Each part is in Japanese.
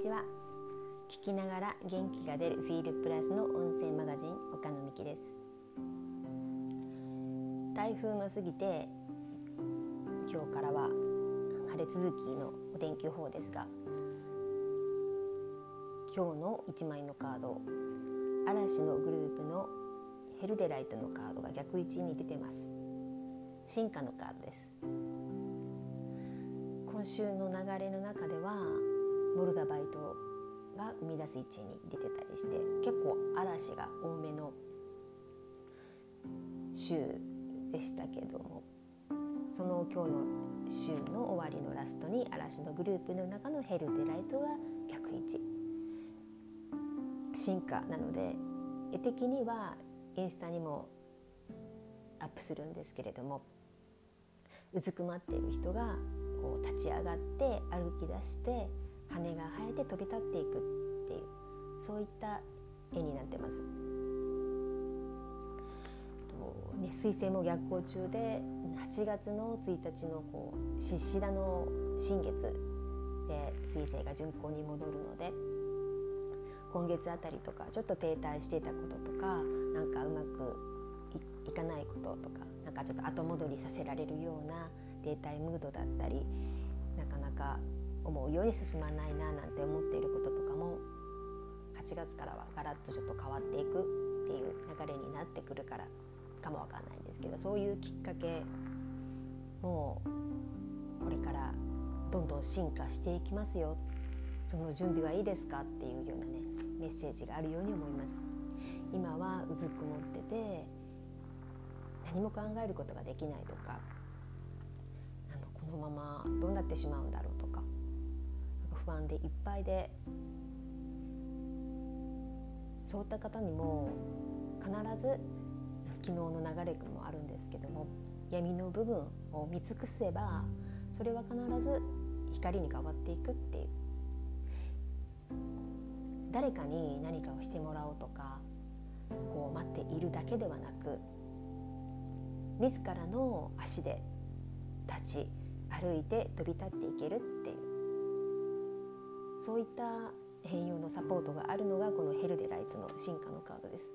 ちは。聞きながら元気が出るフィールプラスの音声マガジン岡野美希です。台風も過ぎて今日からは晴れ続きのお天気予報ですが今日の1枚のカード嵐のグループのヘルデライトのカードが逆位置に出てます。進化のカードです。今週の流れの中ではモルダバイトが生み出す位置に出てたりして結構嵐が多めの週でしたけどもその今日の週の終わりのラストに嵐のグループの中のヘルデライトが逆位置。進化なので絵的にはインスタにもアップするんですけれどもうずくまっている人がこう立ち上がって歩き出して羽が生えて飛び立っていくっていうそういった絵になってます。とね、彗星も逆行中で8月の1日のこう獅子座の新月で彗星が巡行に戻るので今月あたりとかちょっと停滞していたこととかなんかうまくいかないこととかなんかちょっと後戻りさせられるような停滞ムードだったりなかなか思うように進まないななんて思っていることとかも8月からはガラッとちょっと変わっていくっていう流れになってくるからかもわかんないんですけどそういうきっかけもうこれからどんどん進化していきますよ。その準備はいいですかっていうようなねメッセージがあるように思います。今はうずくもってて何も考えることができないとかのままどうなってしまうんだろうとか不安でいっぱいでそういった方にも必ず昨日の流れもあるんですけども闇の部分を見尽くせばそれは必ず光に変わっていくっていう。誰かに何かをしてもらおうとかこう待っているだけではなく自らの足で立ち歩いて飛び立っていけるっていうそういった変容のサポートがあるのがこのヘルデライトの進化のカードです。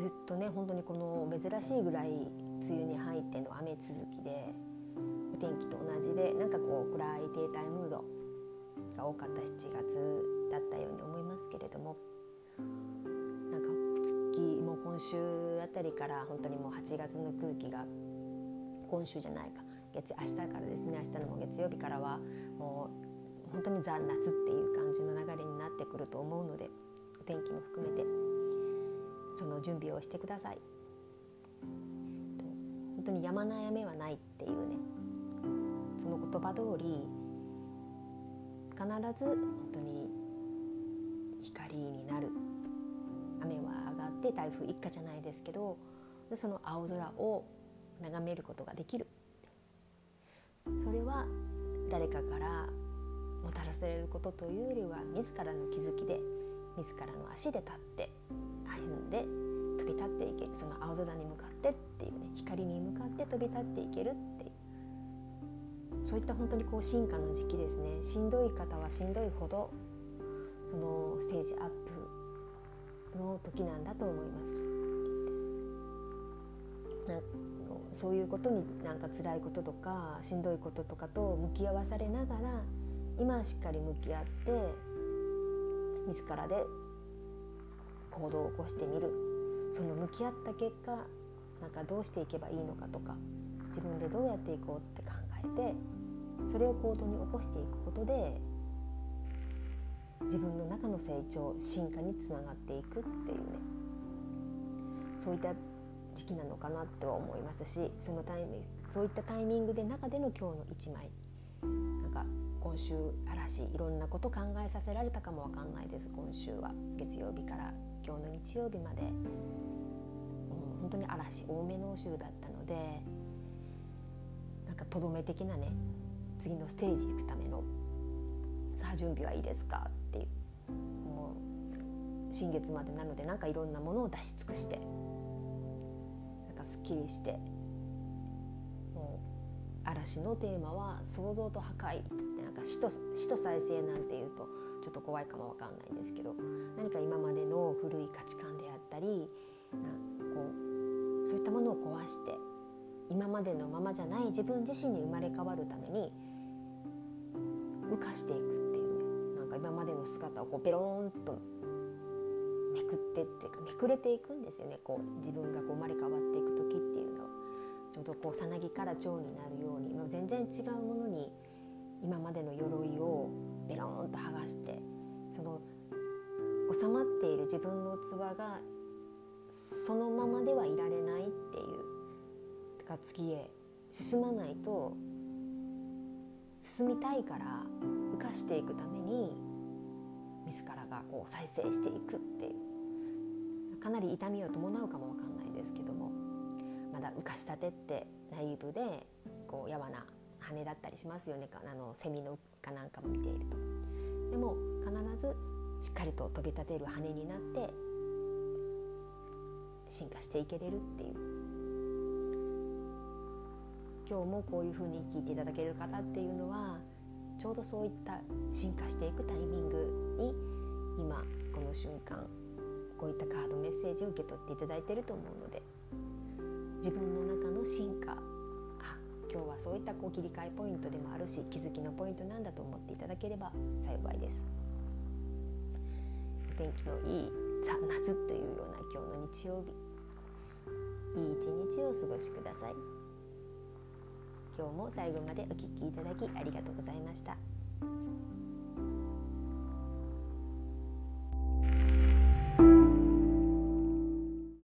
ずっとね本当にこの珍しいぐらい梅雨に入っての雨続きでお天気と同じでなんかこう暗い停滞ムードが多かった7月だったように思いますけれどもなんか月もう今週あたりから本当にもう8月の空気が今週じゃないか。月明日からですね。明日の月曜日からはもう本当にザ・夏っていう感じの流れになってくると思うのでお天気も含めてその準備をしてください。本当にやまない雨はないっていうねその言葉通り必ず本当に光になる。雨は上がって台風一過じゃないですけどでその青空を眺めることができる。それは誰かからもたらされることというよりは自らの気づきで自らの足で立って歩んで飛び立っていける。その青空に向かってっていうね光に向かって飛び立っていけるっていう。そういった本当にこう進化の時期ですね。しんどい方はしんどいほどそのステージアップの時なんだと思います。そういうことになんか辛いこととかしんどいこととかと向き合わされながら今はしっかり向き合って自らで行動を起こしてみる。その向き合った結果なんかどうしていけばいいのかとか自分でどうやっていこうって考えてそれを行動に起こしていくことで自分の中の成長進化につながっていくっていうね。そういった時期なのかなとは思いますしそのタイミングそういったタイミングで中での今日の1枚。なんか今週嵐いろんなこと考えさせられたかもわかんないです今週は月曜日から。今日の日曜日まで、うん、本当に嵐多めの週だったのでなんかとどめ的なね次のステージ行くためのさあ準備はいいですか？っていうもう新月までなのでなんかいろんなものを出し尽くして。っきりして。もう嵐のテーマは「創造と破壊」ってなんか死と死と再生なんていうとちょっと怖いかもわかんないんですけど何か今までの古い価値観であったりなこうそういったものを壊して今までのままじゃない自分自身に生まれ変わるために浮かしていくっていうねなんか今までの姿をこうペローンとってっていうかめくれていくんですよね。こう自分がこう生まれ変わっていく時っていうの。はちょうどこうさなぎから蝶になるようにもう全然違うものに今までの鎧をベローンと剥がしてその収まっている自分の器がそのままではいられないっていうだから次へ進まないと進みたいから浮かしていくために自らがこう再生していくっていう。かなり痛みを伴うかもわかんないですけどもまだ浮かしたてってナイーブでこうやわな羽だったりしますよねあのセミのかなんかも見ていると。でも必ずしっかりと飛び立てる羽になって進化していけれるっていう今日もこういうふうに聞いていただける方っていうのはちょうどそういった進化していくタイミングに今この瞬間こういったカードメッセージを受け取っていただいていると思うので自分の中の進化あ今日はそういったこう切り替えポイントでもあるし気づきのポイントなんだと思っていただければ幸いです。天気のいいザ・夏というような今日の日曜日いい一日をお過ごしください。今日も最後までお聴きいただきありがとうございました。